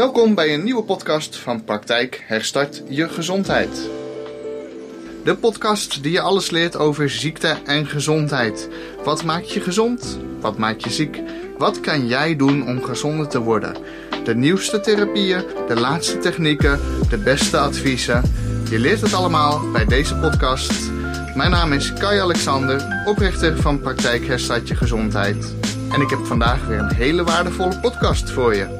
Welkom bij een nieuwe podcast van Praktijk Herstart Je Gezondheid. De podcast die je alles leert over ziekte en gezondheid. Wat maakt je gezond? Wat maakt je ziek? Wat kan jij doen om gezonder te worden? De nieuwste therapieën, de laatste technieken, de beste adviezen. Je leert het allemaal bij deze podcast. Mijn naam is Kai Alexander, oprichter van Praktijk Herstart Je Gezondheid. En ik heb vandaag weer een hele waardevolle podcast voor je.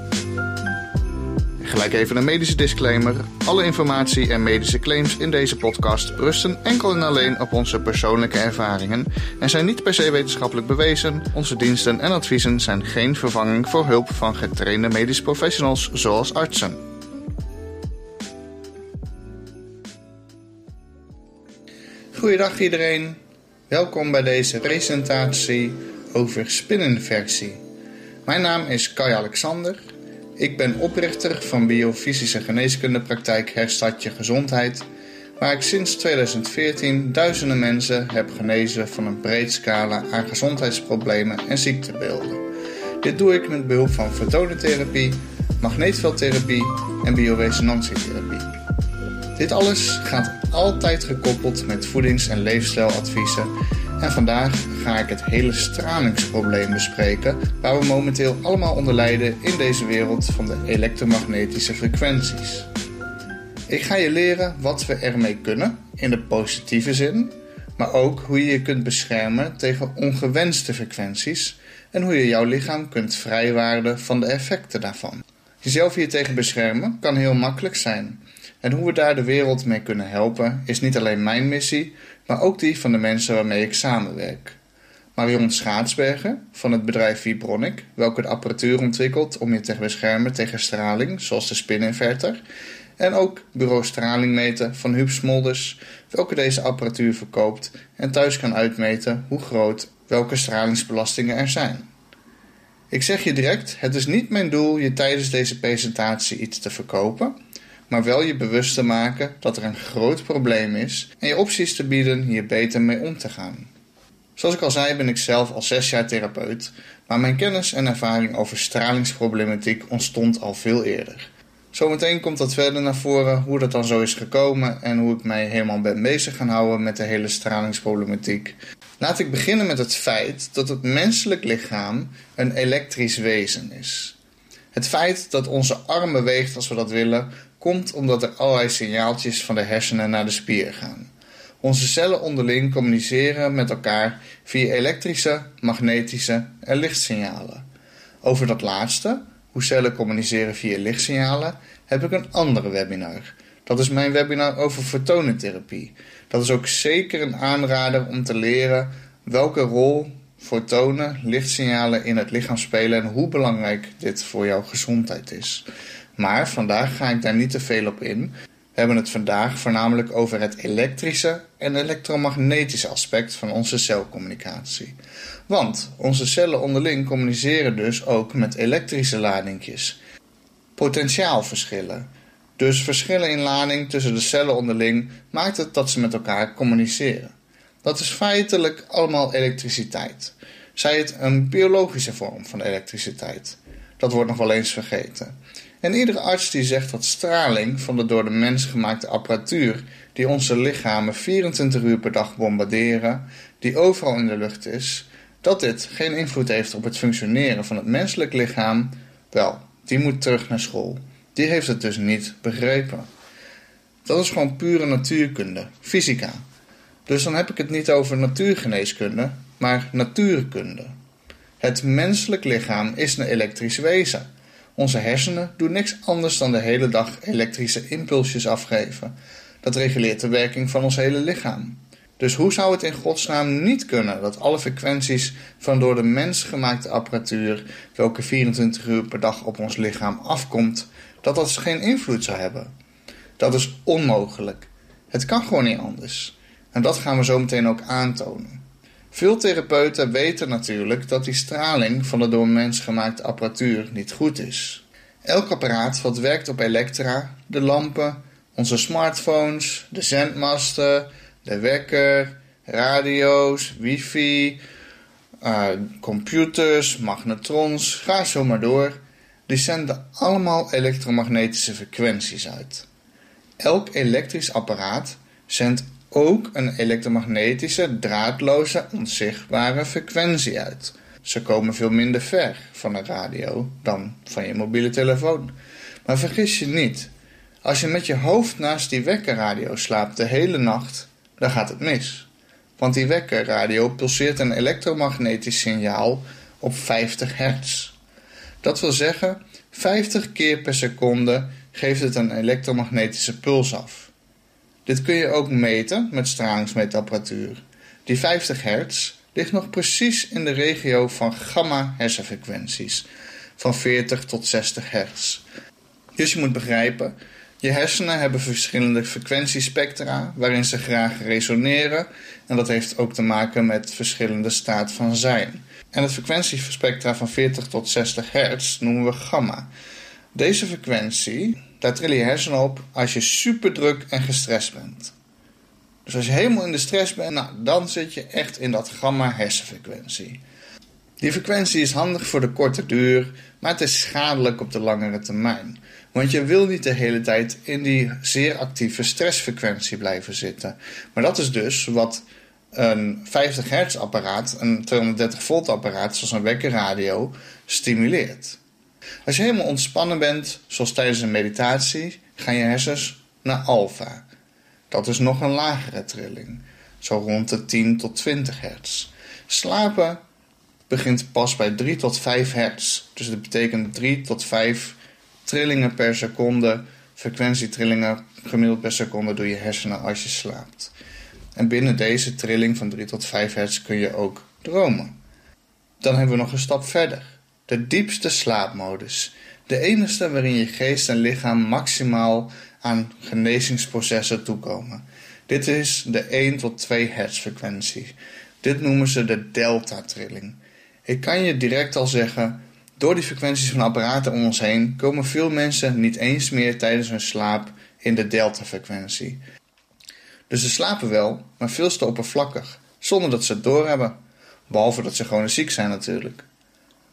Gelijk even een medische disclaimer. Alle informatie en medische claims in deze podcast rusten enkel en alleen op onze persoonlijke ervaringen en zijn niet per se wetenschappelijk bewezen. Onze diensten en adviezen zijn geen vervanging voor hulp van getrainde medische professionals zoals artsen. Goeiedag iedereen. Welkom bij deze presentatie over spinninversie. Mijn naam is Kai Alexander ik ben oprichter van biofysische geneeskundepraktijk Herstart Je Gezondheid, waar ik sinds 2014 duizenden mensen heb genezen van een breed scala aan gezondheidsproblemen en ziektebeelden. Dit doe ik met behulp van fotonentherapie, magneetveldtherapie en bioresonantietherapie. Dit alles gaat altijd gekoppeld met voedings- en leefstijladviezen en vandaag ga ik het hele stralingsprobleem bespreken, waar we momenteel allemaal onder lijden in deze wereld van de elektromagnetische frequenties. Ik ga je leren wat we ermee kunnen, in de positieve zin, maar ook hoe je je kunt beschermen tegen ongewenste frequenties en hoe je jouw lichaam kunt vrijwaarden van de effecten daarvan. Jezelf hier tegen beschermen kan heel makkelijk zijn. En hoe we daar de wereld mee kunnen helpen is niet alleen mijn missie, maar ook die van de mensen waarmee ik samenwerk. Marion Schaatsberger van het bedrijf Vibronic, welke de apparatuur ontwikkelt om je te beschermen tegen straling, zoals de spininverter. En ook bureau stralingmeten van Huub Smolders, welke deze apparatuur verkoopt en thuis kan uitmeten hoe groot welke stralingsbelastingen er zijn. Ik zeg je direct, het is niet mijn doel je tijdens deze presentatie iets te verkopen maar wel je bewust te maken dat er een groot probleem is en je opties te bieden hier beter mee om te gaan. Zoals ik al zei ben ik zelf al zes jaar therapeut, maar mijn kennis en ervaring over stralingsproblematiek ontstond al veel eerder. Zometeen komt dat verder naar voren hoe dat dan zo is gekomen en hoe ik mij helemaal ben bezig gaan houden met de hele stralingsproblematiek. Laat ik beginnen met het feit dat het menselijk lichaam een elektrisch wezen is. Het feit dat onze arm beweegt als we dat willen, komt omdat er allerlei signaaltjes van de hersenen naar de spier gaan. Onze cellen onderling communiceren met elkaar via elektrische, magnetische en lichtsignalen. Over dat laatste, hoe cellen communiceren via lichtsignalen, heb ik een andere webinar. Dat is mijn webinar over fotonentherapie. Dat is ook zeker een aanrader om te leren welke rol fotonen, lichtsignalen in het lichaam spelen en hoe belangrijk dit voor jouw gezondheid is. Maar vandaag ga ik daar niet te veel op in. We hebben het vandaag voornamelijk over het elektrische en elektromagnetische aspect van onze celcommunicatie. Want onze cellen onderling communiceren dus ook met elektrische ladingjes. Potentiaalverschillen. Dus verschillen in lading tussen de cellen onderling maakt het dat ze met elkaar communiceren. Dat is feitelijk allemaal elektriciteit. Zij het een biologische vorm van elektriciteit. Dat wordt nog wel eens vergeten. En iedere arts die zegt dat straling van de door de mens gemaakte apparatuur die onze lichamen 24 uur per dag bombarderen, die overal in de lucht is, dat dit geen invloed heeft op het functioneren van het menselijk lichaam, wel, die moet terug naar school. Die heeft het dus niet begrepen. Dat is gewoon pure natuurkunde, fysica. Dus dan heb ik het niet over natuurgeneeskunde, maar natuurkunde. Het menselijk lichaam is een elektrisch wezen. Onze hersenen doen niks anders dan de hele dag elektrische impulsjes afgeven. Dat reguleert de werking van ons hele lichaam. Dus hoe zou het in godsnaam niet kunnen dat alle frequenties van door de mens gemaakte apparatuur, welke 24 uur per dag op ons lichaam afkomt, dat dat geen invloed zou hebben? Dat is onmogelijk. Het kan gewoon niet anders. En dat gaan we zo meteen ook aantonen. Veel therapeuten weten natuurlijk dat die straling van de door mens gemaakte apparatuur niet goed is. Elk apparaat wat werkt op elektra, de lampen, onze smartphones, de zendmasten, de wekker, radio's, wifi, uh, computers, magnetrons, ga zo maar door. die zenden allemaal elektromagnetische frequenties uit. Elk elektrisch apparaat zendt ook een elektromagnetische, draadloze, onzichtbare frequentie uit. Ze komen veel minder ver van een radio dan van je mobiele telefoon. Maar vergis je niet, als je met je hoofd naast die wekkerradio slaapt de hele nacht, dan gaat het mis. Want die wekkerradio pulseert een elektromagnetisch signaal op 50 hertz. Dat wil zeggen, 50 keer per seconde geeft het een elektromagnetische puls af. Dit kun je ook meten met stralingsmeetapparatuur. Die 50 hertz ligt nog precies in de regio van gamma hersenfrequenties, van 40 tot 60 hertz. Dus je moet begrijpen, je hersenen hebben verschillende frequentiespectra waarin ze graag resoneren en dat heeft ook te maken met verschillende staat van zijn. En het frequentiespectra van 40 tot 60 hertz noemen we gamma. Deze frequentie, daar trillen je hersenen op als je super druk en gestrest bent. Dus als je helemaal in de stress bent, nou, dan zit je echt in dat gamma hersenfrequentie. Die frequentie is handig voor de korte duur, maar het is schadelijk op de langere termijn. Want je wil niet de hele tijd in die zeer actieve stressfrequentie blijven zitten. Maar dat is dus wat een 50 hertz apparaat, een 230 volt apparaat zoals een wekkerradio, stimuleert. Als je helemaal ontspannen bent, zoals tijdens een meditatie, gaan je hersens naar alfa. Dat is nog een lagere trilling, zo rond de 10 tot 20 hertz. Slapen begint pas bij 3 tot 5 hertz. Dus dat betekent 3 tot 5 trillingen per seconde, frequentietrillingen gemiddeld per seconde door je hersenen als je slaapt. En binnen deze trilling van 3 tot 5 hertz kun je ook dromen. Dan hebben we nog een stap verder. De diepste slaapmodus. De enige waarin je geest en lichaam maximaal aan genezingsprocessen toekomen. Dit is de 1 tot 2 hertz frequentie. Dit noemen ze de delta-trilling. Ik kan je direct al zeggen, door die frequenties van apparaten om ons heen komen veel mensen niet eens meer tijdens hun slaap in de delta-frequentie. Dus ze slapen wel, maar veel te oppervlakkig, zonder dat ze het doorhebben. Behalve dat ze gewoon ziek zijn natuurlijk.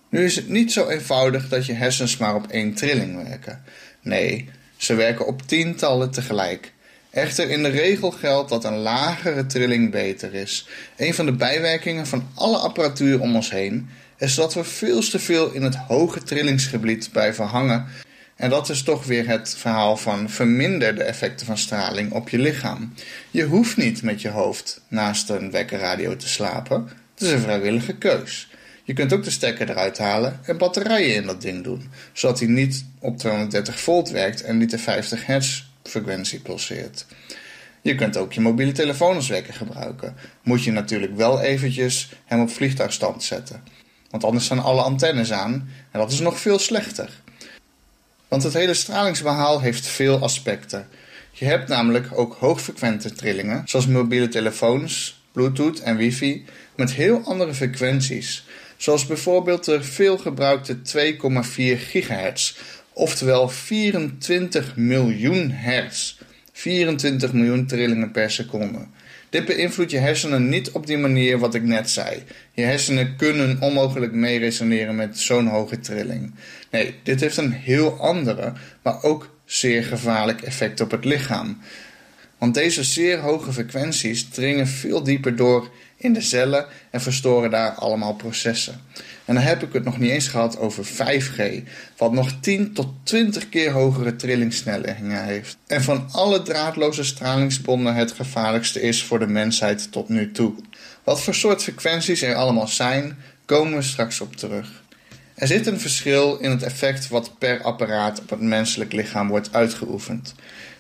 Nu is het niet zo eenvoudig dat je hersens maar op één trilling werken. Nee, ze werken op tientallen tegelijk. Echter, in de regel geldt dat een lagere trilling beter is. Een van de bijwerkingen van alle apparatuur om ons heen is dat we veel te veel in het hoge trillingsgebied blijven hangen. En dat is toch weer het verhaal van verminder de effecten van straling op je lichaam. Je hoeft niet met je hoofd naast een wekkerradio te slapen. Het is een vrijwillige keus. Je kunt ook de stekker eruit halen en batterijen in dat ding doen, zodat hij niet op 230 volt werkt en niet de 50 hertz frequentie pulseert. Je kunt ook je mobiele telefoon als wekker gebruiken. Moet je natuurlijk wel eventjes hem op vliegtuigstand zetten. Want anders staan alle antennes aan en dat is nog veel slechter. Want het hele stralingsbehaal heeft veel aspecten. Je hebt namelijk ook hoogfrequente trillingen, zoals mobiele telefoons, Bluetooth en wifi, met heel andere frequenties. Zoals bijvoorbeeld de veelgebruikte 2,4 gigahertz, oftewel 24 miljoen hertz. 24 miljoen trillingen per seconde. Dit beïnvloedt je hersenen niet op die manier wat ik net zei. Je hersenen kunnen onmogelijk meeresoneren met zo'n hoge trilling. Nee, dit heeft een heel andere, maar ook zeer gevaarlijk effect op het lichaam. Want deze zeer hoge frequenties dringen veel dieper door in de cellen en verstoren daar allemaal processen. En dan heb ik het nog niet eens gehad over 5G, wat nog 10 tot 20 keer hogere trillingssnelheden heeft. En van alle draadloze stralingsbronnen het gevaarlijkste is voor de mensheid tot nu toe. Wat voor soort frequenties er allemaal zijn, komen we straks op terug. Er zit een verschil in het effect wat per apparaat op het menselijk lichaam wordt uitgeoefend.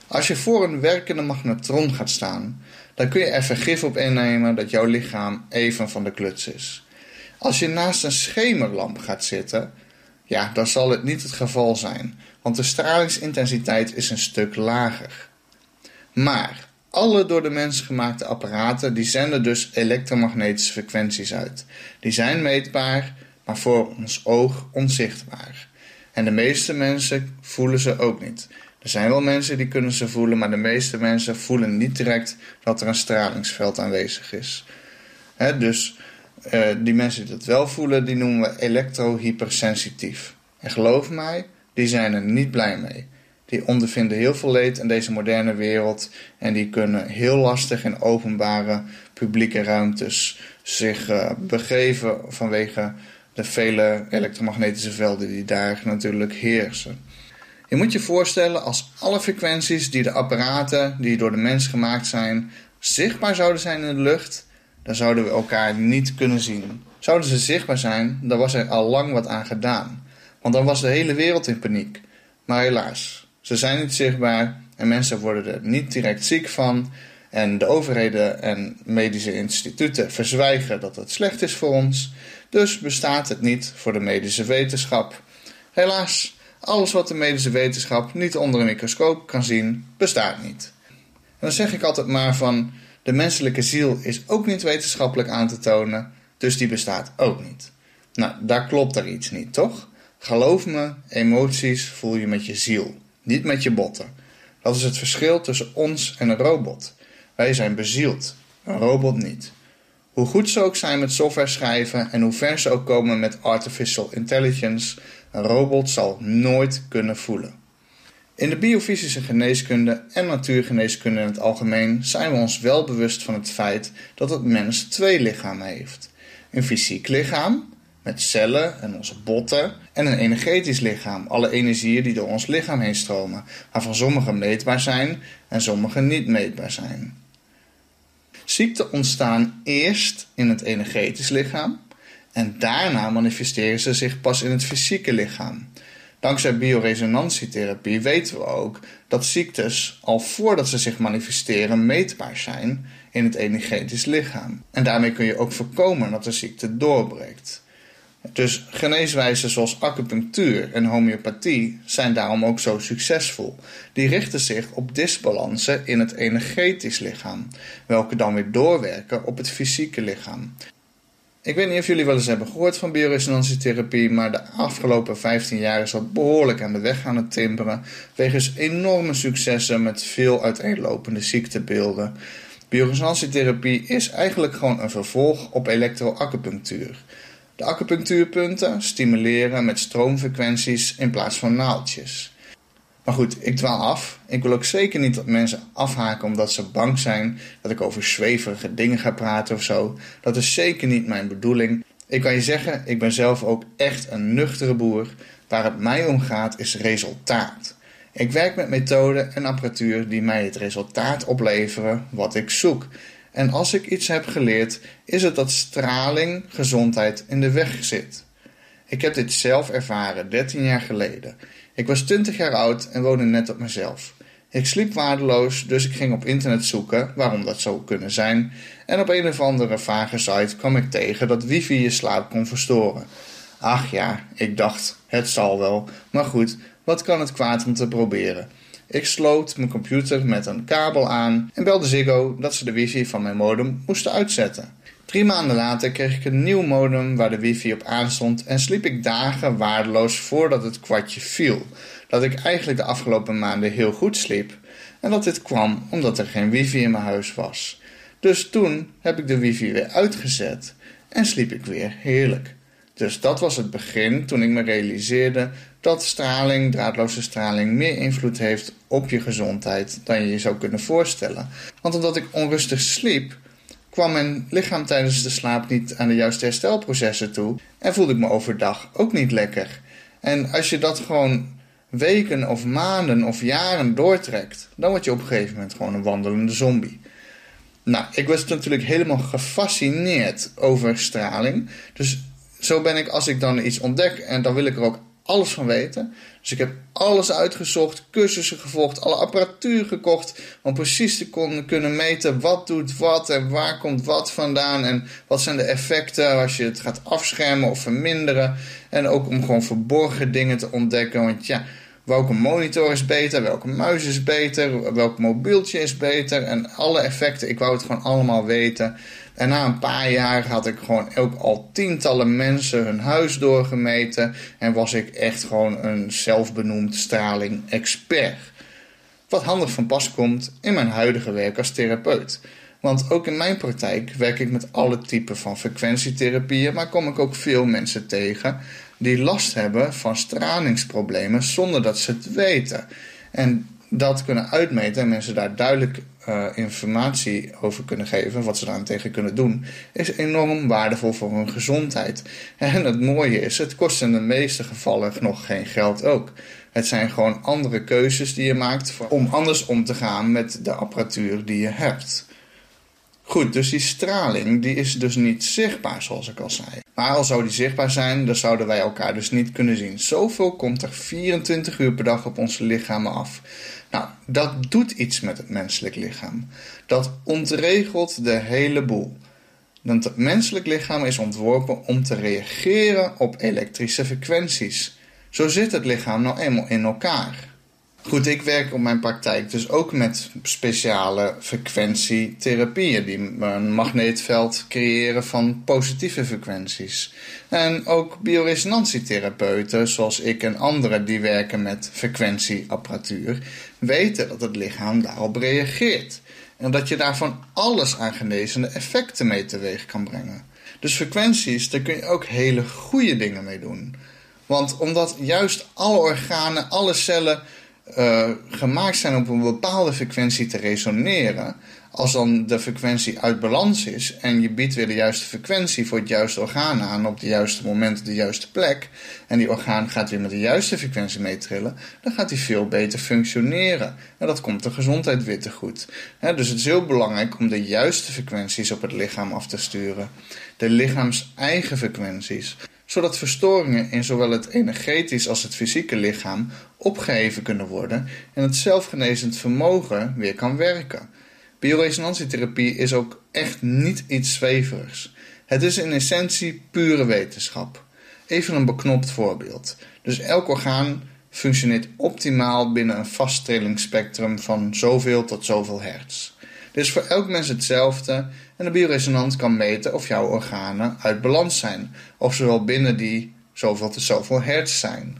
Als je voor een werkende magnetron gaat staan, dan kun je er vergif op innemen dat jouw lichaam even van de kluts is. Als je naast een schemerlamp gaat zitten, ja, dan zal het niet het geval zijn, want de stralingsintensiteit is een stuk lager. Maar alle door de mens gemaakte apparaten die zenden dus elektromagnetische frequenties uit. Die zijn meetbaar, maar voor ons oog onzichtbaar. En de meeste mensen voelen ze ook niet. Er zijn wel mensen die kunnen ze voelen, maar de meeste mensen voelen niet direct dat er een stralingsveld aanwezig is. dus uh, die mensen die dat wel voelen, die noemen we elektrohypersensitief. En geloof mij, die zijn er niet blij mee. Die ondervinden heel veel leed in deze moderne wereld en die kunnen heel lastig in openbare publieke ruimtes zich uh, begeven vanwege de vele elektromagnetische velden die daar natuurlijk heersen. Je moet je voorstellen als alle frequenties die de apparaten die door de mens gemaakt zijn zichtbaar zouden zijn in de lucht, dan zouden we elkaar niet kunnen zien. Zouden ze zichtbaar zijn, dan was er al lang wat aan gedaan. Want dan was de hele wereld in paniek. Maar helaas, ze zijn niet zichtbaar en mensen worden er niet direct ziek van. En de overheden en medische instituten verzwijgen dat het slecht is voor ons. Dus bestaat het niet voor de medische wetenschap. Helaas, alles wat de medische wetenschap niet onder een microscoop kan zien, bestaat niet. En dan zeg ik altijd maar van de menselijke ziel is ook niet wetenschappelijk aan te tonen, dus die bestaat ook niet. Nou, daar klopt er iets niet, toch? Geloof me, emoties voel je met je ziel, niet met je botten. Dat is het verschil tussen ons en een robot. Wij zijn bezield, een robot niet. Hoe goed ze ook zijn met software schrijven en hoe ver ze ook komen met artificial intelligence, een robot zal nooit kunnen voelen. In de biofysische geneeskunde en natuurgeneeskunde in het algemeen zijn we ons wel bewust van het feit dat het mens twee lichamen heeft: een fysiek lichaam met cellen en onze botten en een energetisch lichaam, alle energieën die door ons lichaam heen stromen, waarvan sommige meetbaar zijn en sommige niet meetbaar zijn. Ziekten ontstaan eerst in het energetisch lichaam en daarna manifesteren ze zich pas in het fysieke lichaam. Dankzij bioresonantietherapie weten we ook dat ziektes al voordat ze zich manifesteren meetbaar zijn in het energetisch lichaam. En daarmee kun je ook voorkomen dat de ziekte doorbreekt. Dus geneeswijzen zoals acupunctuur en homeopathie zijn daarom ook zo succesvol. Die richten zich op disbalansen in het energetisch lichaam, welke dan weer doorwerken op het fysieke lichaam. Ik weet niet of jullie wel eens hebben gehoord van bioresonantietherapie, maar de afgelopen 15 jaar is dat behoorlijk aan de weg aan het timperen, wegens enorme successen met veel uiteenlopende ziektebeelden. Bioresonantietherapie is eigenlijk gewoon een vervolg op elektroacupunctuur. De acupunctuurpunten stimuleren met stroomfrequenties in plaats van naaldjes. Maar goed, ik dwaal af. Ik wil ook zeker niet dat mensen afhaken omdat ze bang zijn dat ik over zweverige dingen ga praten of zo. Dat is zeker niet mijn bedoeling. Ik kan je zeggen, ik ben zelf ook echt een nuchtere boer. Waar het mij om gaat is resultaat. Ik werk met methoden en apparatuur die mij het resultaat opleveren wat ik zoek. En als ik iets heb geleerd, is het dat straling gezondheid in de weg zit. Ik heb dit zelf ervaren 13 jaar geleden. Ik was 20 jaar oud en woonde net op mezelf. Ik sliep waardeloos, dus ik ging op internet zoeken waarom dat zou kunnen zijn. En op een of andere vage site kwam ik tegen dat wifi je slaap kon verstoren. Ach ja, ik dacht, het zal wel. Maar goed, wat kan het kwaad om te proberen? Ik sloot mijn computer met een kabel aan en belde Ziggo dat ze de wifi van mijn modem moesten uitzetten. Drie maanden later kreeg ik een nieuw modem waar de wifi op aanstond en sliep ik dagen waardeloos voordat het kwartje viel. Dat ik eigenlijk de afgelopen maanden heel goed sliep en dat dit kwam omdat er geen wifi in mijn huis was. Dus toen heb ik de wifi weer uitgezet en sliep ik weer heerlijk. Dus dat was het begin toen ik me realiseerde dat straling, draadloze straling, meer invloed heeft op je gezondheid dan je je zou kunnen voorstellen. Want omdat ik onrustig sliep, kwam mijn lichaam tijdens de slaap niet aan de juiste herstelprocessen toe en voelde ik me overdag ook niet lekker. En als je dat gewoon weken of maanden of jaren doortrekt, dan word je op een gegeven moment gewoon een wandelende zombie. Nou, ik was natuurlijk helemaal gefascineerd over straling. Dus zo ben ik als ik dan iets ontdek en dan wil ik er ook alles van weten. Dus ik heb alles uitgezocht, cursussen gevolgd, alle apparatuur gekocht. Om precies te kunnen meten wat doet wat en waar komt wat vandaan. En wat zijn de effecten als je het gaat afschermen of verminderen. En ook om gewoon verborgen dingen te ontdekken. Want ja, welke monitor is beter, welke muis is beter, welk mobieltje is beter. En alle effecten, ik wou het gewoon allemaal weten. En na een paar jaar had ik gewoon ook al tientallen mensen hun huis doorgemeten. En was ik echt gewoon een zelfbenoemd straling-expert. Wat handig van pas komt in mijn huidige werk als therapeut. Want ook in mijn praktijk werk ik met alle typen van frequentietherapieën, maar kom ik ook veel mensen tegen die last hebben van stralingsproblemen zonder dat ze het weten. En dat kunnen uitmeten en mensen daar duidelijk uh, informatie over kunnen geven, wat ze daar tegen kunnen doen, is enorm waardevol voor hun gezondheid. En het mooie is, het kost in de meeste gevallen nog geen geld ook. Het zijn gewoon andere keuzes die je maakt om anders om te gaan met de apparatuur die je hebt. Goed, dus die straling die is dus niet zichtbaar, zoals ik al zei. Maar al zou die zichtbaar zijn, dan zouden wij elkaar dus niet kunnen zien. Zoveel komt er 24 uur per dag op onze lichamen af. Nou, dat doet iets met het menselijk lichaam. Dat ontregelt de hele boel. Want het menselijk lichaam is ontworpen om te reageren op elektrische frequenties. Zo zit het lichaam nou eenmaal in elkaar. Goed, ik werk op mijn praktijk dus ook met speciale frequentietherapieën die een magneetveld creëren van positieve frequenties. En ook bioresonantietherapeuten, zoals ik en anderen die werken met frequentieapparatuur, weten dat het lichaam daarop reageert. En dat je daarvan alles aan genezende effecten mee teweeg kan brengen. Dus frequenties, daar kun je ook hele goede dingen mee doen. Want omdat juist alle organen, alle cellen uh, gemaakt zijn op een bepaalde frequentie te resoneren, als dan de frequentie uit balans is en je biedt weer de juiste frequentie voor het juiste orgaan aan op het juiste moment op de juiste plek en die orgaan gaat weer met de juiste frequentie meetrillen, dan gaat die veel beter functioneren. En dat komt de gezondheid weer te goed. dus het is heel belangrijk om de juiste frequenties op het lichaam af te sturen. De lichaams eigen frequenties zodat verstoringen in zowel het energetisch als het fysieke lichaam opgeheven kunnen worden en het zelfgenezend vermogen weer kan werken. Bioresonantietherapie is ook echt niet iets zweverigs. Het is in essentie pure wetenschap. Even een beknopt voorbeeld. Dus elk orgaan functioneert optimaal binnen een vast trillingsspectrum van zoveel tot zoveel hertz. Dit is voor elk mens hetzelfde en de bioresonant kan meten of jouw organen uit balans zijn, of ze wel binnen die zoveel tot zoveel hertz zijn.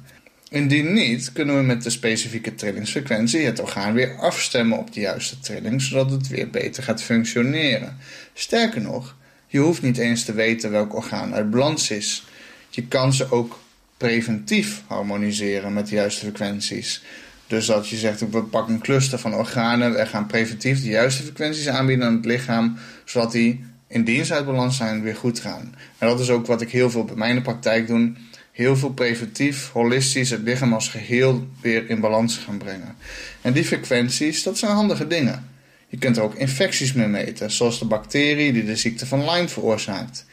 Indien niet, kunnen we met de specifieke trillingsfrequentie het orgaan weer afstemmen op de juiste trilling, zodat het weer beter gaat functioneren. Sterker nog, je hoeft niet eens te weten welk orgaan uit balans is. Je kan ze ook preventief harmoniseren met de juiste frequenties. Dus dat je zegt, we pakken een cluster van organen, we gaan preventief de juiste frequenties aanbieden aan het lichaam, zodat die indien ze uit balans zijn weer goed gaan. En dat is ook wat ik heel veel bij mijn praktijk doe heel veel preventief, holistisch het lichaam als geheel weer in balans gaan brengen. En die frequenties, dat zijn handige dingen. Je kunt er ook infecties mee meten, zoals de bacterie die de ziekte van Lyme veroorzaakt.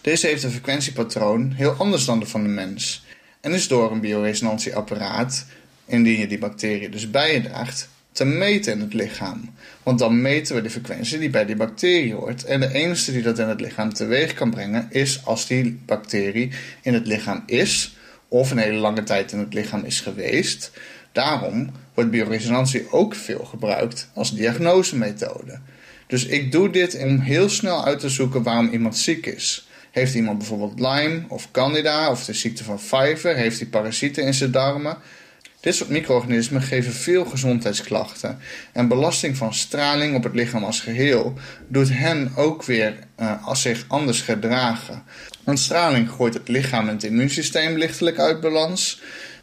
Deze heeft een frequentiepatroon heel anders dan de van de mens. En is door een bioresonantieapparaat, indien je die bacterie dus bij je draagt, te meten in het lichaam. Want dan meten we de frequentie die bij die bacterie hoort. En de enige die dat in het lichaam teweeg kan brengen is als die bacterie in het lichaam is of een hele lange tijd in het lichaam is geweest. Daarom wordt bioresonantie ook veel gebruikt als diagnosemethode. Dus ik doe dit om heel snel uit te zoeken waarom iemand ziek is. Heeft iemand bijvoorbeeld Lyme of Candida of de ziekte van Pfeiffer? Heeft hij parasieten in zijn darmen? Dit soort micro-organismen geven veel gezondheidsklachten. En belasting van straling op het lichaam als geheel doet hen ook weer uh, als zich anders gedragen. Want straling gooit het lichaam en het immuunsysteem lichtelijk uit balans.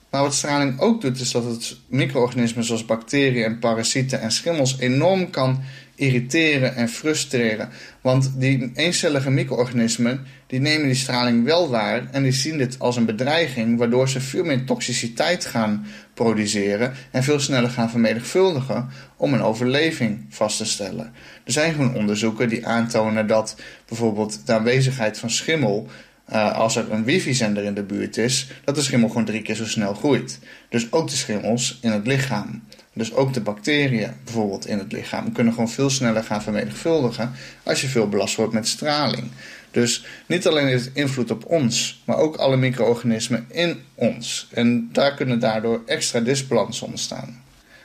Maar wat straling ook doet, is dat het micro-organismen zoals bacteriën en parasieten en schimmels enorm kan irriteren en frustreren. Want die eencellige micro-organismen die nemen die straling wel waar en die zien dit als een bedreiging, waardoor ze veel meer toxiciteit gaan produceren en veel sneller gaan vermenigvuldigen om een overleving vast te stellen. Er zijn gewoon onderzoeken die aantonen dat bijvoorbeeld de aanwezigheid van schimmel uh, als er een wifi-zender in de buurt is, dat de schimmel gewoon drie keer zo snel groeit. Dus ook de schimmels in het lichaam. Dus ook de bacteriën bijvoorbeeld in het lichaam kunnen gewoon veel sneller gaan vermenigvuldigen als je veel belast wordt met straling. Dus niet alleen heeft het invloed op ons, maar ook alle micro-organismen in ons. En daar kunnen daardoor extra disbalansen ontstaan.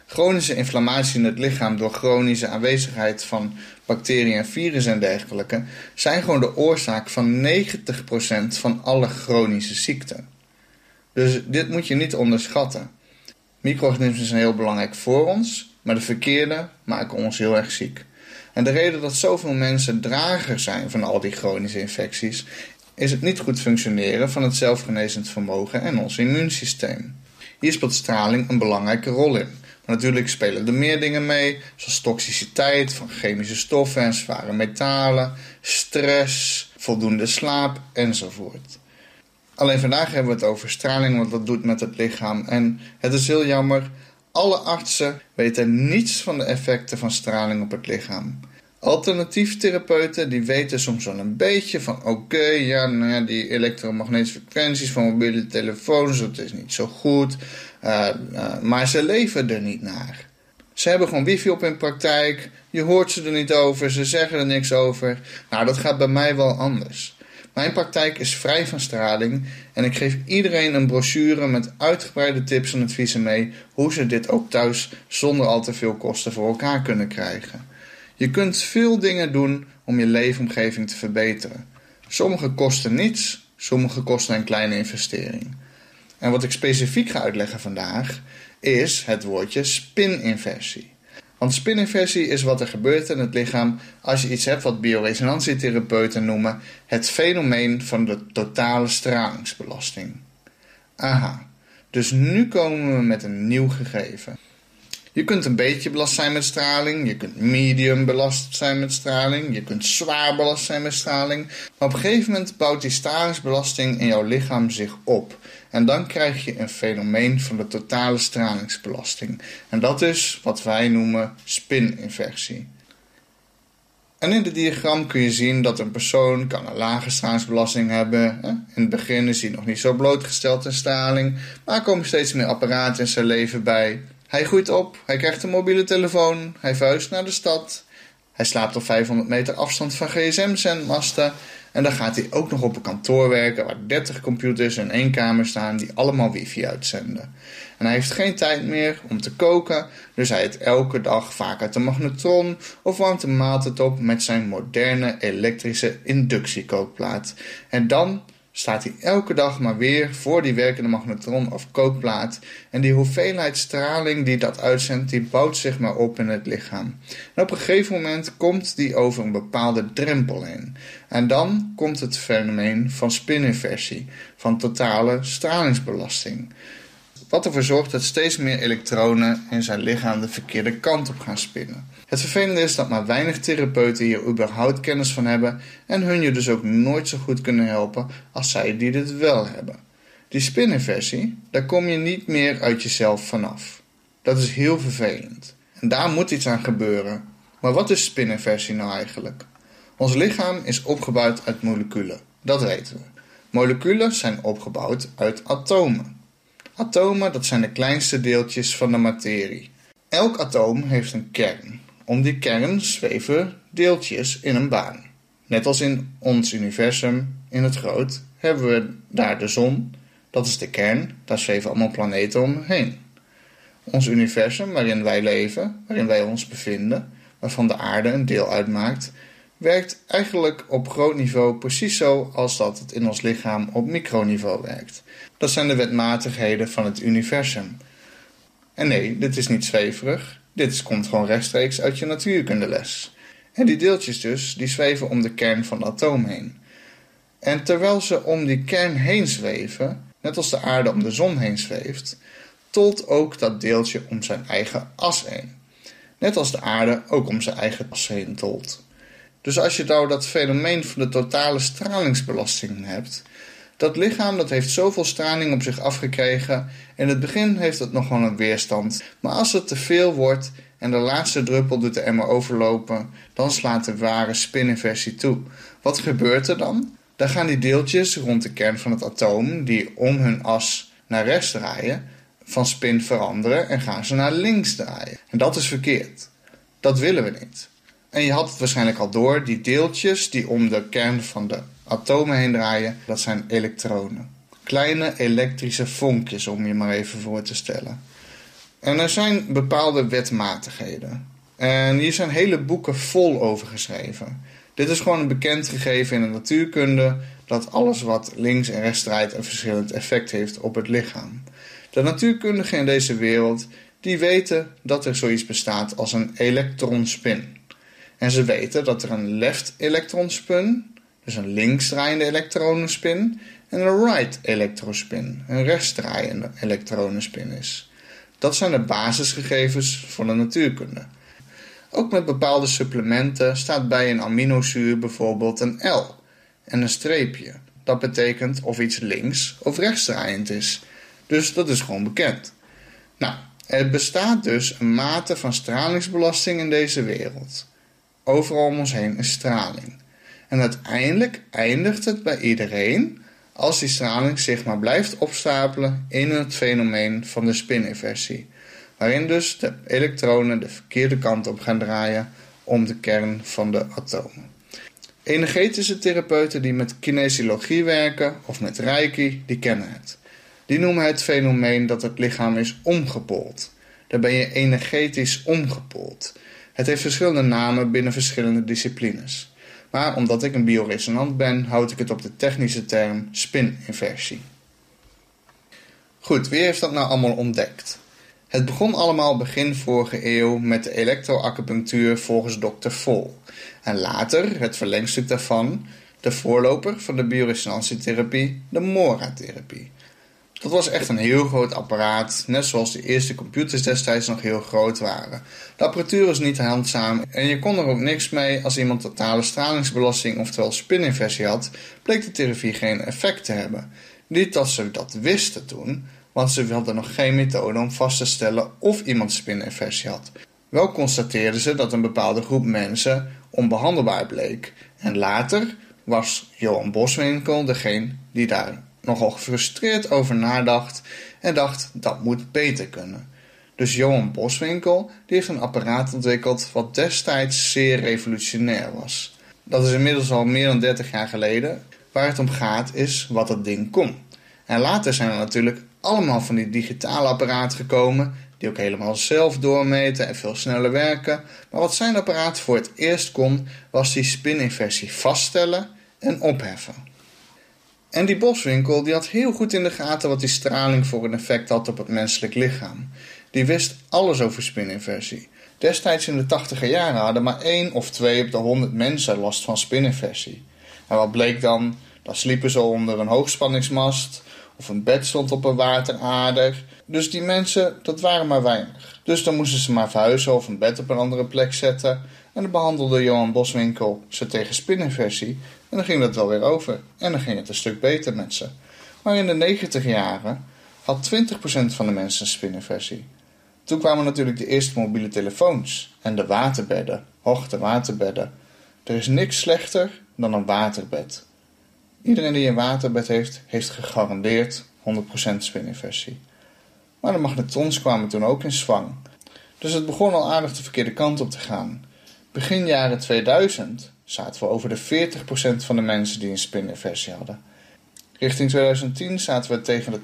Chronische inflammatie in het lichaam door chronische aanwezigheid van bacteriën en virussen en dergelijke zijn gewoon de oorzaak van 90% van alle chronische ziekten. Dus dit moet je niet onderschatten. Micro-organismen zijn heel belangrijk voor ons, maar de verkeerde maken ons heel erg ziek. En de reden dat zoveel mensen drager zijn van al die chronische infecties, is het niet goed functioneren van het zelfgenezend vermogen en ons immuunsysteem. Hier speelt straling een belangrijke rol in. Maar natuurlijk spelen er meer dingen mee, zoals toxiciteit van chemische stoffen en zware metalen, stress, voldoende slaap enzovoort. Alleen vandaag hebben we het over straling, wat dat doet met het lichaam. En het is heel jammer, alle artsen weten niets van de effecten van straling op het lichaam. Alternatief therapeuten die weten soms wel een beetje van oké, ja, nou ja, die elektromagnetische frequenties van mobiele telefoons, dat is niet zo goed. Uh, uh, maar ze leven er niet naar. Ze hebben gewoon wifi op hun praktijk, je hoort ze er niet over, ze zeggen er niks over. Nou, dat gaat bij mij wel anders. Mijn praktijk is vrij van straling en ik geef iedereen een brochure met uitgebreide tips en adviezen mee hoe ze dit ook thuis zonder al te veel kosten voor elkaar kunnen krijgen. Je kunt veel dingen doen om je leefomgeving te verbeteren. Sommige kosten niets, sommige kosten een kleine investering. En wat ik specifiek ga uitleggen vandaag is het woordje spininversie. Want spininversie is wat er gebeurt in het lichaam als je iets hebt wat bioresonantietherapeuten noemen het fenomeen van de totale stralingsbelasting. Aha, dus nu komen we met een nieuw gegeven. Je kunt een beetje belast zijn met straling, je kunt medium belast zijn met straling, je kunt zwaar belast zijn met straling. Maar op een gegeven moment bouwt die stralingsbelasting in jouw lichaam zich op. En dan krijg je een fenomeen van de totale stralingsbelasting. En dat is wat wij noemen spininversie. En in het diagram kun je zien dat een persoon kan een lage stralingsbelasting hebben. In het begin is hij nog niet zo blootgesteld aan straling, maar er komen steeds meer apparaten in zijn leven bij. Hij groeit op, hij krijgt een mobiele telefoon, hij verhuist naar de stad. Hij slaapt op 500 meter afstand van gsm-zendmasten. En dan gaat hij ook nog op een kantoor werken waar 30 computers in één kamer staan die allemaal wifi uitzenden. En hij heeft geen tijd meer om te koken, dus hij eet elke dag vaak uit de magnetron of warmt de maaltijd op met zijn moderne elektrische inductiekookplaat. En dan staat hij elke dag maar weer voor die werkende magnetron of kookplaat. En die hoeveelheid straling die dat uitzendt, die bouwt zich maar op in het lichaam. En op een gegeven moment komt die over een bepaalde drempel heen. En dan komt het fenomeen van spininversie, van totale stralingsbelasting. Wat ervoor zorgt dat steeds meer elektronen in zijn lichaam de verkeerde kant op gaan spinnen. Het vervelende is dat maar weinig therapeuten hier überhaupt kennis van hebben en hun je dus ook nooit zo goed kunnen helpen als zij die dit wel hebben. Die spininversie, daar kom je niet meer uit jezelf vanaf. Dat is heel vervelend. En daar moet iets aan gebeuren. Maar wat is spininversie nou eigenlijk? Ons lichaam is opgebouwd uit moleculen, dat weten we. Moleculen zijn opgebouwd uit atomen. Atomen, dat zijn de kleinste deeltjes van de materie. Elk atoom heeft een kern. Om die kern zweven deeltjes in een baan. Net als in ons universum, in het groot, hebben we daar de zon, dat is de kern, daar zweven allemaal planeten omheen. Ons universum waarin wij leven, waarin wij ons bevinden, waarvan de aarde een deel uitmaakt, werkt eigenlijk op groot niveau precies zo als dat het in ons lichaam op microniveau werkt. Dat zijn de wetmatigheden van het universum. En nee, dit is niet zweverig. Dit komt gewoon rechtstreeks uit je natuurkundeles. En die deeltjes dus, die zweven om de kern van het atoom heen. En terwijl ze om die kern heen zweven, net als de aarde om de zon heen zweeft, tolt ook dat deeltje om zijn eigen as heen. Net als de aarde ook om zijn eigen as heen tolt. Dus als je nou dat fenomeen van de totale stralingsbelasting hebt, dat lichaam dat heeft zoveel straling op zich afgekregen. In het begin heeft het nog wel een weerstand. Maar als het te veel wordt en de laatste druppel doet de emmer overlopen, dan slaat de ware spininversie toe. Wat gebeurt er dan? Dan gaan die deeltjes rond de kern van het atoom, die om hun as naar rechts draaien, van spin veranderen en gaan ze naar links draaien. En dat is verkeerd. Dat willen we niet. En je had het waarschijnlijk al door, die deeltjes die om de kern van de atomen heen draaien, dat zijn elektronen. Kleine elektrische vonkjes, om je maar even voor te stellen. En er zijn bepaalde wetmatigheden. En hier zijn hele boeken vol over geschreven. Dit is gewoon een bekend gegeven in de natuurkunde dat alles wat links en rechts draait een verschillend effect heeft op het lichaam. De natuurkundigen in deze wereld die weten dat er zoiets bestaat als een elektronspin. En ze weten dat er een left elektronspin, dus een linksdraaiende elektronenspin, en een right elektrospin, een rechtsdraaiende elektronenspin is. Dat zijn de basisgegevens van de natuurkunde. Ook met bepaalde supplementen staat bij een aminozuur bijvoorbeeld een L en een streepje. Dat betekent of iets links of rechtsdraaiend is. Dus dat is gewoon bekend. Nou, er bestaat dus een mate van stralingsbelasting in deze wereld. Overal om ons heen is straling. En uiteindelijk eindigt het bij iedereen als die straling zich maar blijft opstapelen in het fenomeen van de spininversie, waarin dus de elektronen de verkeerde kant op gaan draaien om de kern van de atomen. Energetische therapeuten die met kinesiologie werken of met reiki, die kennen het. Die noemen het fenomeen dat het lichaam is omgepold. Daar ben je energetisch omgepold. Het heeft verschillende namen binnen verschillende disciplines. Maar omdat ik een bioresonant ben, houd ik het op de technische term spininversie. Goed, wie heeft dat nou allemaal ontdekt? Het begon allemaal begin vorige eeuw met de elektroacupunctuur volgens Dr. Vol. En later, het verlengstuk daarvan, de voorloper van de bioresonantietherapie, de MORA-therapie. Dat was echt een heel groot apparaat, net zoals de eerste computers destijds nog heel groot waren. De apparatuur was niet handzaam en je kon er ook niks mee als iemand totale stralingsbelasting, oftewel spininversie had, bleek de therapie geen effect te hebben. Niet dat ze dat wisten toen, want ze hadden nog geen methode om vast te stellen of iemand spininversie had. Wel constateerden ze dat een bepaalde groep mensen onbehandelbaar bleek. En later was Johan Boswinkel degene die daar nogal gefrustreerd over nadacht en dacht dat moet beter kunnen. Dus Johan Boswinkel heeft een apparaat ontwikkeld wat destijds zeer revolutionair was. Dat is inmiddels al meer dan 30 jaar geleden. Waar het om gaat is wat het ding kon. En later zijn er natuurlijk allemaal van die digitale apparaten gekomen die ook helemaal zelf doormeten en veel sneller werken. Maar wat zijn apparaat voor het eerst kon, was die spininversie vaststellen en opheffen. En die boswinkel die had heel goed in de gaten wat die straling voor een effect had op het menselijk lichaam. Die wist alles over spininversie. Destijds in de tachtiger jaren hadden maar één of twee op de honderd mensen last van spininversie. En wat bleek dan? Dan sliepen ze onder een hoogspanningsmast of een bed stond op een waterader. Dus die mensen, dat waren maar weinig. Dus dan moesten ze maar verhuizen of een bed op een andere plek zetten. En dan behandelde Johan Boswinkel ze tegen spininversie. En dan ging dat wel weer over. En dan ging het een stuk beter met ze. Maar in de 90 jaren had 20% van de mensen een spininversie. Toen kwamen natuurlijk de eerste mobiele telefoons en de waterbedden, hoogte waterbedden. Er is niks slechter dan een waterbed. Iedereen die een waterbed heeft, heeft gegarandeerd 100% spininversie. Maar de magnetons kwamen toen ook in zwang. Dus het begon al aardig de verkeerde kant op te gaan. Begin jaren 2000 zaten we over de 40% van de mensen die een spininversie hadden. Richting 2010 zaten we tegen de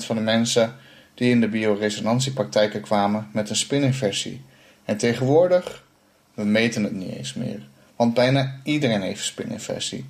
80% van de mensen die in de bioresonantiepraktijken kwamen met een spininversie. En tegenwoordig, we meten het niet eens meer. Want bijna iedereen heeft spininversie.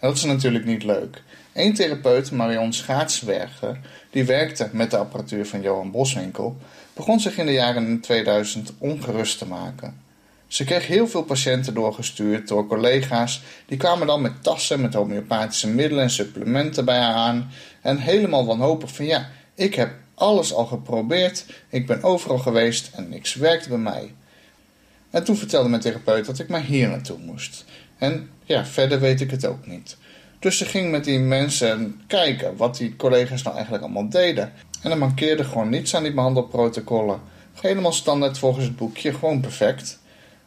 En dat is natuurlijk niet leuk. Eén therapeut, Marion Schaatsberger, die werkte met de apparatuur van Johan Boswinkel, begon zich in de jaren 2000 ongerust te maken. Ze kreeg heel veel patiënten doorgestuurd door collega's. Die kwamen dan met tassen met homeopathische middelen en supplementen bij haar aan. En helemaal wanhopig van ja, ik heb alles al geprobeerd. Ik ben overal geweest en niks werkte bij mij. En toen vertelde mijn therapeut dat ik maar hier naartoe moest. En ja, verder weet ik het ook niet. Dus ze ging met die mensen kijken wat die collega's nou eigenlijk allemaal deden. En er mankeerde gewoon niets aan die behandelprotocollen. Helemaal standaard volgens het boekje, gewoon perfect.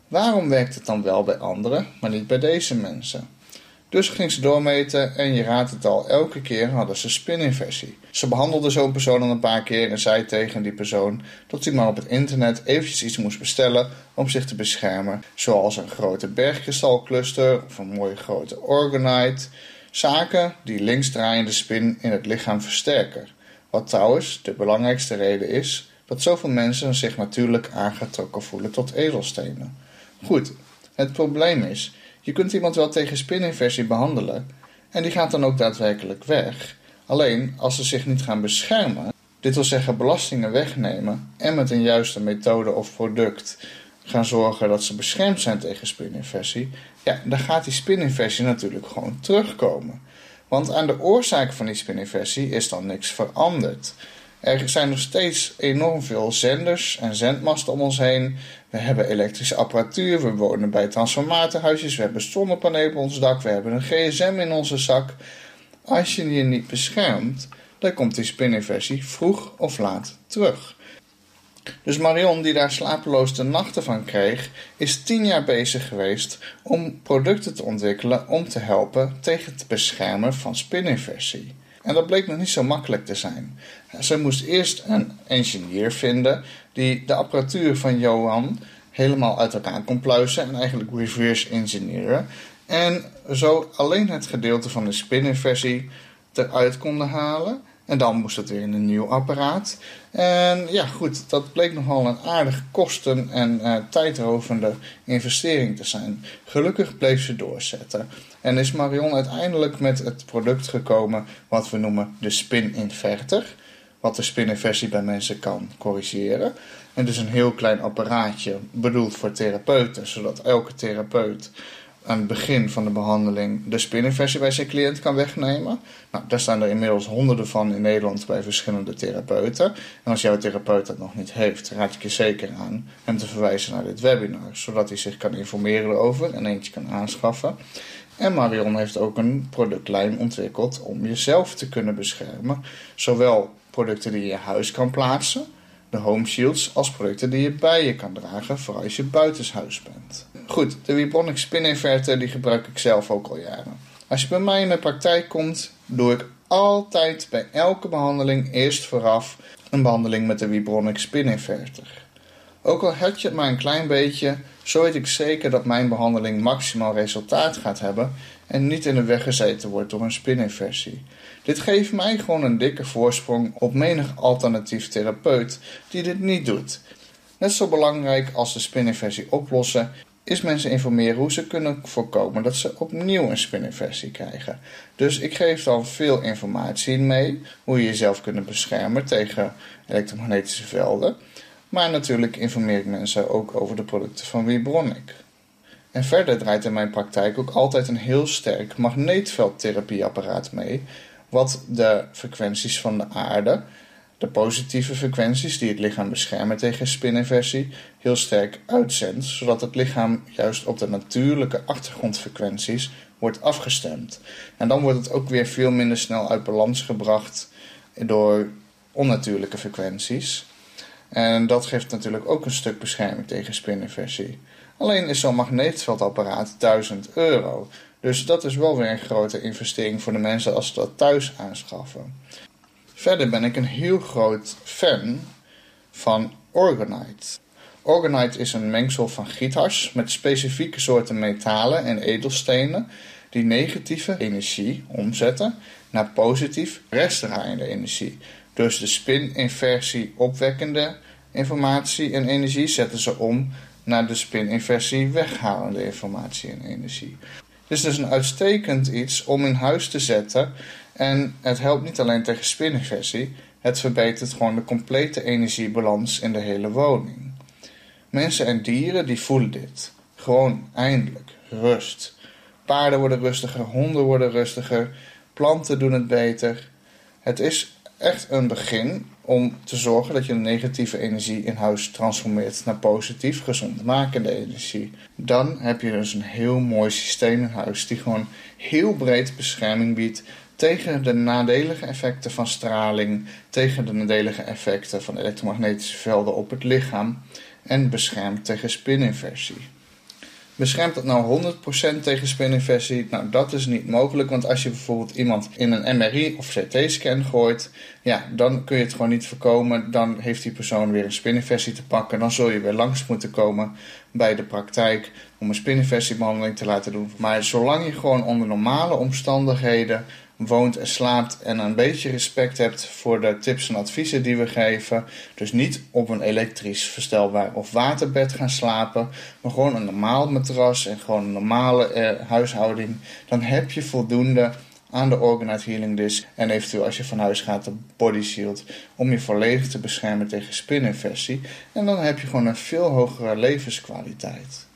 Waarom werkt het dan wel bij anderen, maar niet bij deze mensen? Dus ging ze doormeten en je raadt het al, elke keer hadden ze spininversie. Ze behandelde zo'n persoon dan een paar keer en zei tegen die persoon dat hij maar op het internet eventjes iets moest bestellen om zich te beschermen. Zoals een grote bergkristalcluster of een mooie grote orgonite. Zaken die linksdraaiende spin in het lichaam versterken. Wat trouwens de belangrijkste reden is dat zoveel mensen zich natuurlijk aangetrokken voelen tot edelstenen. Goed, het probleem is, je kunt iemand wel tegen spininversie behandelen en die gaat dan ook daadwerkelijk weg. Alleen als ze zich niet gaan beschermen, dit wil zeggen belastingen wegnemen en met een juiste methode of product gaan zorgen dat ze beschermd zijn tegen spininfectie, ja, dan gaat die spininfectie natuurlijk gewoon terugkomen. Want aan de oorzaak van die spininfectie is dan niks veranderd. Er zijn nog steeds enorm veel zenders en zendmasten om ons heen. We hebben elektrische apparatuur, we wonen bij transformatorhuisjes, we hebben zonnepanelen op ons dak, we hebben een gsm in onze zak. Als je je niet beschermt, dan komt die spininfectie vroeg of laat terug. Dus Marion, die daar slapeloos de nachten van kreeg, is tien jaar bezig geweest om producten te ontwikkelen om te helpen tegen het beschermen van spininfectie. En dat bleek nog niet zo makkelijk te zijn. Ze moest eerst een engineer vinden die de apparatuur van Johan helemaal uit elkaar kon pluizen en eigenlijk reverse engineeren. En zo alleen het gedeelte van de spininversie eruit konden halen. En dan moest het weer in een nieuw apparaat. En ja, goed, dat bleek nogal een aardige kosten- en uh, tijdrovende investering te zijn. Gelukkig bleef ze doorzetten. En is Marion uiteindelijk met het product gekomen wat we noemen de spin-inverter. Wat de spininversie bij mensen kan corrigeren. En dus een heel klein apparaatje bedoeld voor therapeuten, zodat elke therapeut aan het begin van de behandeling de spininversie bij zijn cliënt kan wegnemen. Nou, daar staan er inmiddels honderden van in Nederland bij verschillende therapeuten. En als jouw therapeut dat nog niet heeft, raad ik je zeker aan hem te verwijzen naar dit webinar, zodat hij zich kan informeren erover en eentje kan aanschaffen. En Marion heeft ook een productlijn ontwikkeld om jezelf te kunnen beschermen. Zowel producten die je huis kan plaatsen, de home shields, als producten die je bij je kan dragen voor als je buitenshuis bent. Goed, de Vibronic Spin Inverter die gebruik ik zelf ook al jaren. Als je bij mij in mijn praktijk komt, doe ik altijd bij elke behandeling eerst vooraf een behandeling met de Vibronic Spin Inverter. Ook al heb je het maar een klein beetje, zo weet ik zeker dat mijn behandeling maximaal resultaat gaat hebben en niet in de weg gezeten wordt door een spininversie. Dit geeft mij gewoon een dikke voorsprong op menig alternatief therapeut die dit niet doet. Net zo belangrijk als de spininversie oplossen is mensen informeren hoe ze kunnen voorkomen dat ze opnieuw een spininversie krijgen. Dus ik geef dan veel informatie mee hoe je jezelf kunt beschermen tegen elektromagnetische velden. Maar natuurlijk informeer ik mensen ook over de producten van Vibronic. En verder draait in mijn praktijk ook altijd een heel sterk magneetveldtherapieapparaat mee, wat de frequenties van de aarde, de positieve frequenties die het lichaam beschermen tegen spininversie, heel sterk uitzendt, zodat het lichaam juist op de natuurlijke achtergrondfrequenties wordt afgestemd. En dan wordt het ook weer veel minder snel uit balans gebracht door onnatuurlijke frequenties. En dat geeft natuurlijk ook een stuk bescherming tegen spininversie. Alleen is zo'n magneetveldapparaat 1000 euro. Dus dat is wel weer een grote investering voor de mensen als ze dat thuis aanschaffen. Verder ben ik een heel groot fan van Orgonite. Orgonite is een mengsel van giethars met specifieke soorten metalen en edelstenen die negatieve energie omzetten naar positief restdraaiende energie. Dus de spin-inversie opwekkende informatie en energie zetten ze om naar de spin-inversie weghalende informatie en energie. Dus het is een uitstekend iets om in huis te zetten. En het helpt niet alleen tegen spininversie, het verbetert gewoon de complete energiebalans in de hele woning. Mensen en dieren die voelen dit. Gewoon eindelijk rust. Paarden worden rustiger, honden worden rustiger, planten doen het beter. Het is echt een begin om te zorgen dat je de negatieve energie in huis transformeert naar positief, gezondmakende energie. Dan heb je dus een heel mooi systeem in huis die gewoon heel breed bescherming biedt tegen de nadelige effecten van straling, tegen de nadelige effecten van elektromagnetische velden op het lichaam en beschermt tegen spininversie. Beschermt dat nou 100% tegen spininfectie? Nou, dat is niet mogelijk, want als je bijvoorbeeld iemand in een MRI of CT-scan gooit, ja, dan kun je het gewoon niet voorkomen. Dan heeft die persoon weer een spininfectie te pakken. Dan zul je weer langs moeten komen bij de praktijk om een spininfectiebehandeling te laten doen. Maar zolang je gewoon onder normale omstandigheden woont en slaapt en een beetje respect hebt voor de tips en adviezen die we geven. Dus niet op een elektrisch verstelbaar of waterbed gaan slapen, maar gewoon een normaal matras en gewoon een normale eh, huishouding. Dan heb je voldoende aan de Orgonite Healing Disc en eventueel als je van huis gaat de Body Shield om je volledig te beschermen tegen spininfectie. En dan heb je gewoon een veel hogere levenskwaliteit.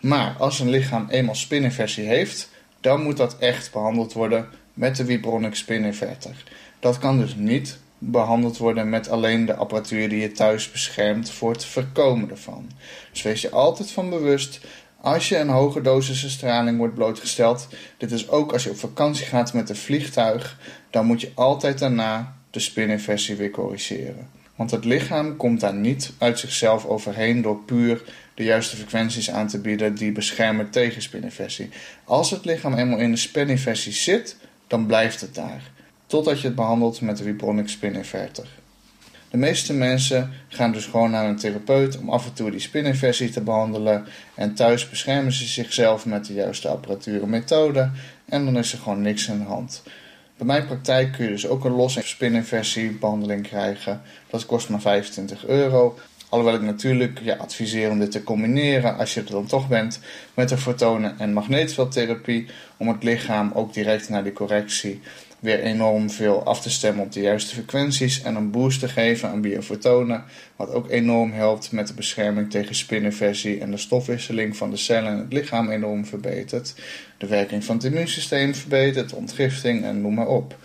Maar als een lichaam eenmaal spininfectie heeft, dan moet dat echt behandeld worden met de Vibronic Spininverter. Dat kan dus niet behandeld worden met alleen de apparatuur die je thuis beschermt voor het voorkomen ervan. Dus wees je altijd van bewust als je een hoge dosis straling wordt blootgesteld. Dit is ook als je op vakantie gaat met een vliegtuig, dan moet je altijd daarna de spininfectie weer corrigeren. Want het lichaam komt daar niet uit zichzelf overheen door puur de juiste frequenties aan te bieden die beschermen tegen spininfectie. Als het lichaam eenmaal in de spininfectie zit, dan blijft het daar. Totdat je het behandelt met de Vibronic Spininverter. De meeste mensen gaan dus gewoon naar een therapeut om af en toe die spininfectie te behandelen. En thuis beschermen ze zichzelf met de juiste apparatuur en methode. En dan is er gewoon niks aan de hand. Bij mijn praktijk kun je dus ook een losse spininversiebehandeling krijgen. Dat kost maar 25 euro. Alhoewel ik natuurlijk ja, adviseer om dit te combineren, als je er dan toch bent, met de fotonen- en magneetveldtherapie. Om het lichaam ook direct naar die correctie weer enorm veel af te stemmen op de juiste frequenties en een boost te geven aan biofotonen, wat ook enorm helpt met de bescherming tegen spininversie en de stofwisseling van de cellen in het lichaam enorm verbetert, de werking van het immuunsysteem verbetert, ontgifting en noem maar op.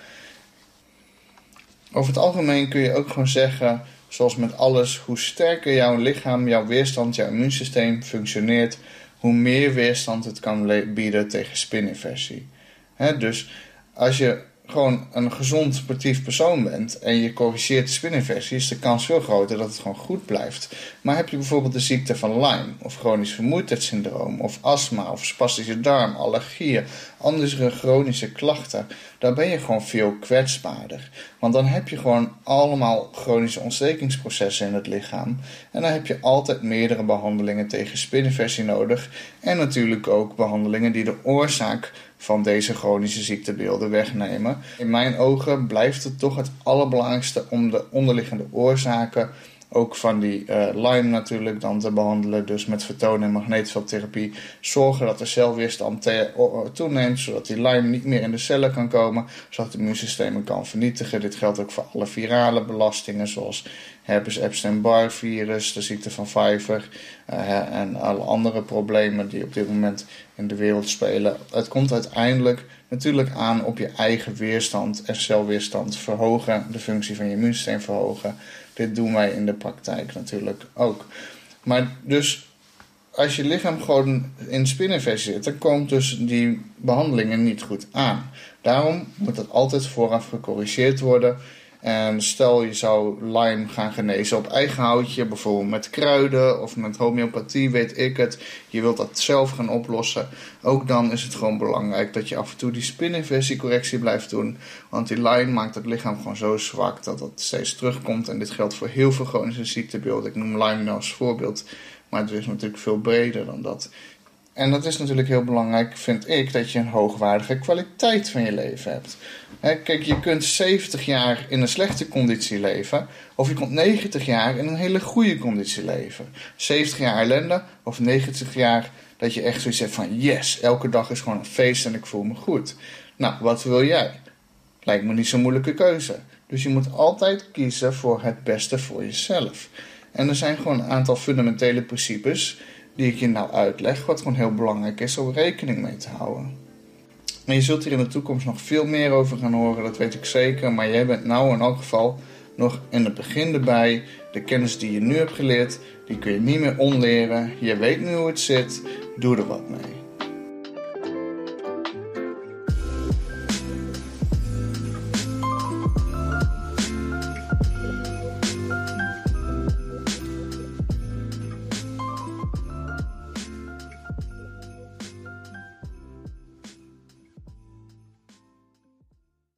Over het algemeen kun je ook gewoon zeggen, zoals met alles, hoe sterker jouw lichaam, jouw weerstand, jouw immuunsysteem functioneert, hoe meer weerstand het kan bieden tegen spininversie. dus als je gewoon een gezond sportief persoon bent en je corrigeert de spininfectie, is de kans veel groter dat het gewoon goed blijft. Maar heb je bijvoorbeeld de ziekte van Lyme, of chronisch vermoeidheidssyndroom, of astma, of spastische darm, allergieën, andere chronische klachten, dan ben je gewoon veel kwetsbaarder. Want dan heb je gewoon allemaal chronische ontstekingsprocessen in het lichaam. En dan heb je altijd meerdere behandelingen tegen spininfectie nodig. En natuurlijk ook behandelingen die de oorzaak van deze chronische ziektebeelden wegnemen. In mijn ogen blijft het toch het allerbelangrijkste om de onderliggende oorzaken ook van die uh, Lyme natuurlijk dan te behandelen. Dus met vertonen en magneetveldtherapie. Zorgen dat de celweerstand toeneemt. Zodat die Lyme niet meer in de cellen kan komen. Zodat het immuunsysteem kan vernietigen. Dit geldt ook voor alle virale belastingen. Zoals herpes Epstein-Barr virus, de ziekte van Pfeiffer. Uh, en alle andere problemen die op dit moment in de wereld spelen. Het komt uiteindelijk natuurlijk aan op je eigen weerstand en celweerstand verhogen. De functie van je immuunsysteem verhogen. Dit doen wij in de praktijk natuurlijk ook. Maar dus als je lichaam gewoon in spininfectie zit, dan komt dus die behandelingen niet goed aan. Daarom moet dat altijd vooraf gecorrigeerd worden. En stel je zou Lyme gaan genezen op eigen houtje, bijvoorbeeld met kruiden of met homeopathie, weet ik het. Je wilt dat zelf gaan oplossen. Ook dan is het gewoon belangrijk dat je af en toe die spininversiecorrectie blijft doen. Want die Lyme maakt het lichaam gewoon zo zwak dat het steeds terugkomt. En dit geldt voor heel veel chronische ziektebeelden. Ik noem Lyme nou als voorbeeld. Maar het is natuurlijk veel breder dan dat. En dat is natuurlijk heel belangrijk, vind ik, dat je een hoogwaardige kwaliteit van je leven hebt. kijk, je kunt 70 jaar in een slechte conditie leven, of je kunt 90 jaar in een hele goede conditie leven. 70 jaar ellende, of 90 jaar dat je echt zoiets hebt van: yes, elke dag is gewoon een feest en ik voel me goed. Nou, wat wil jij? Lijkt me niet zo'n moeilijke keuze. Dus je moet altijd kiezen voor het beste voor jezelf. En er zijn gewoon een aantal fundamentele principes die ik je nou uitleg, wat gewoon heel belangrijk is om rekening mee te houden. En je zult hier in de toekomst nog veel meer over gaan horen, dat weet ik zeker. Maar jij bent nou in elk geval nog in het begin erbij. De kennis die je nu hebt geleerd, die kun je niet meer onleren. Je weet nu hoe het zit, doe er wat mee.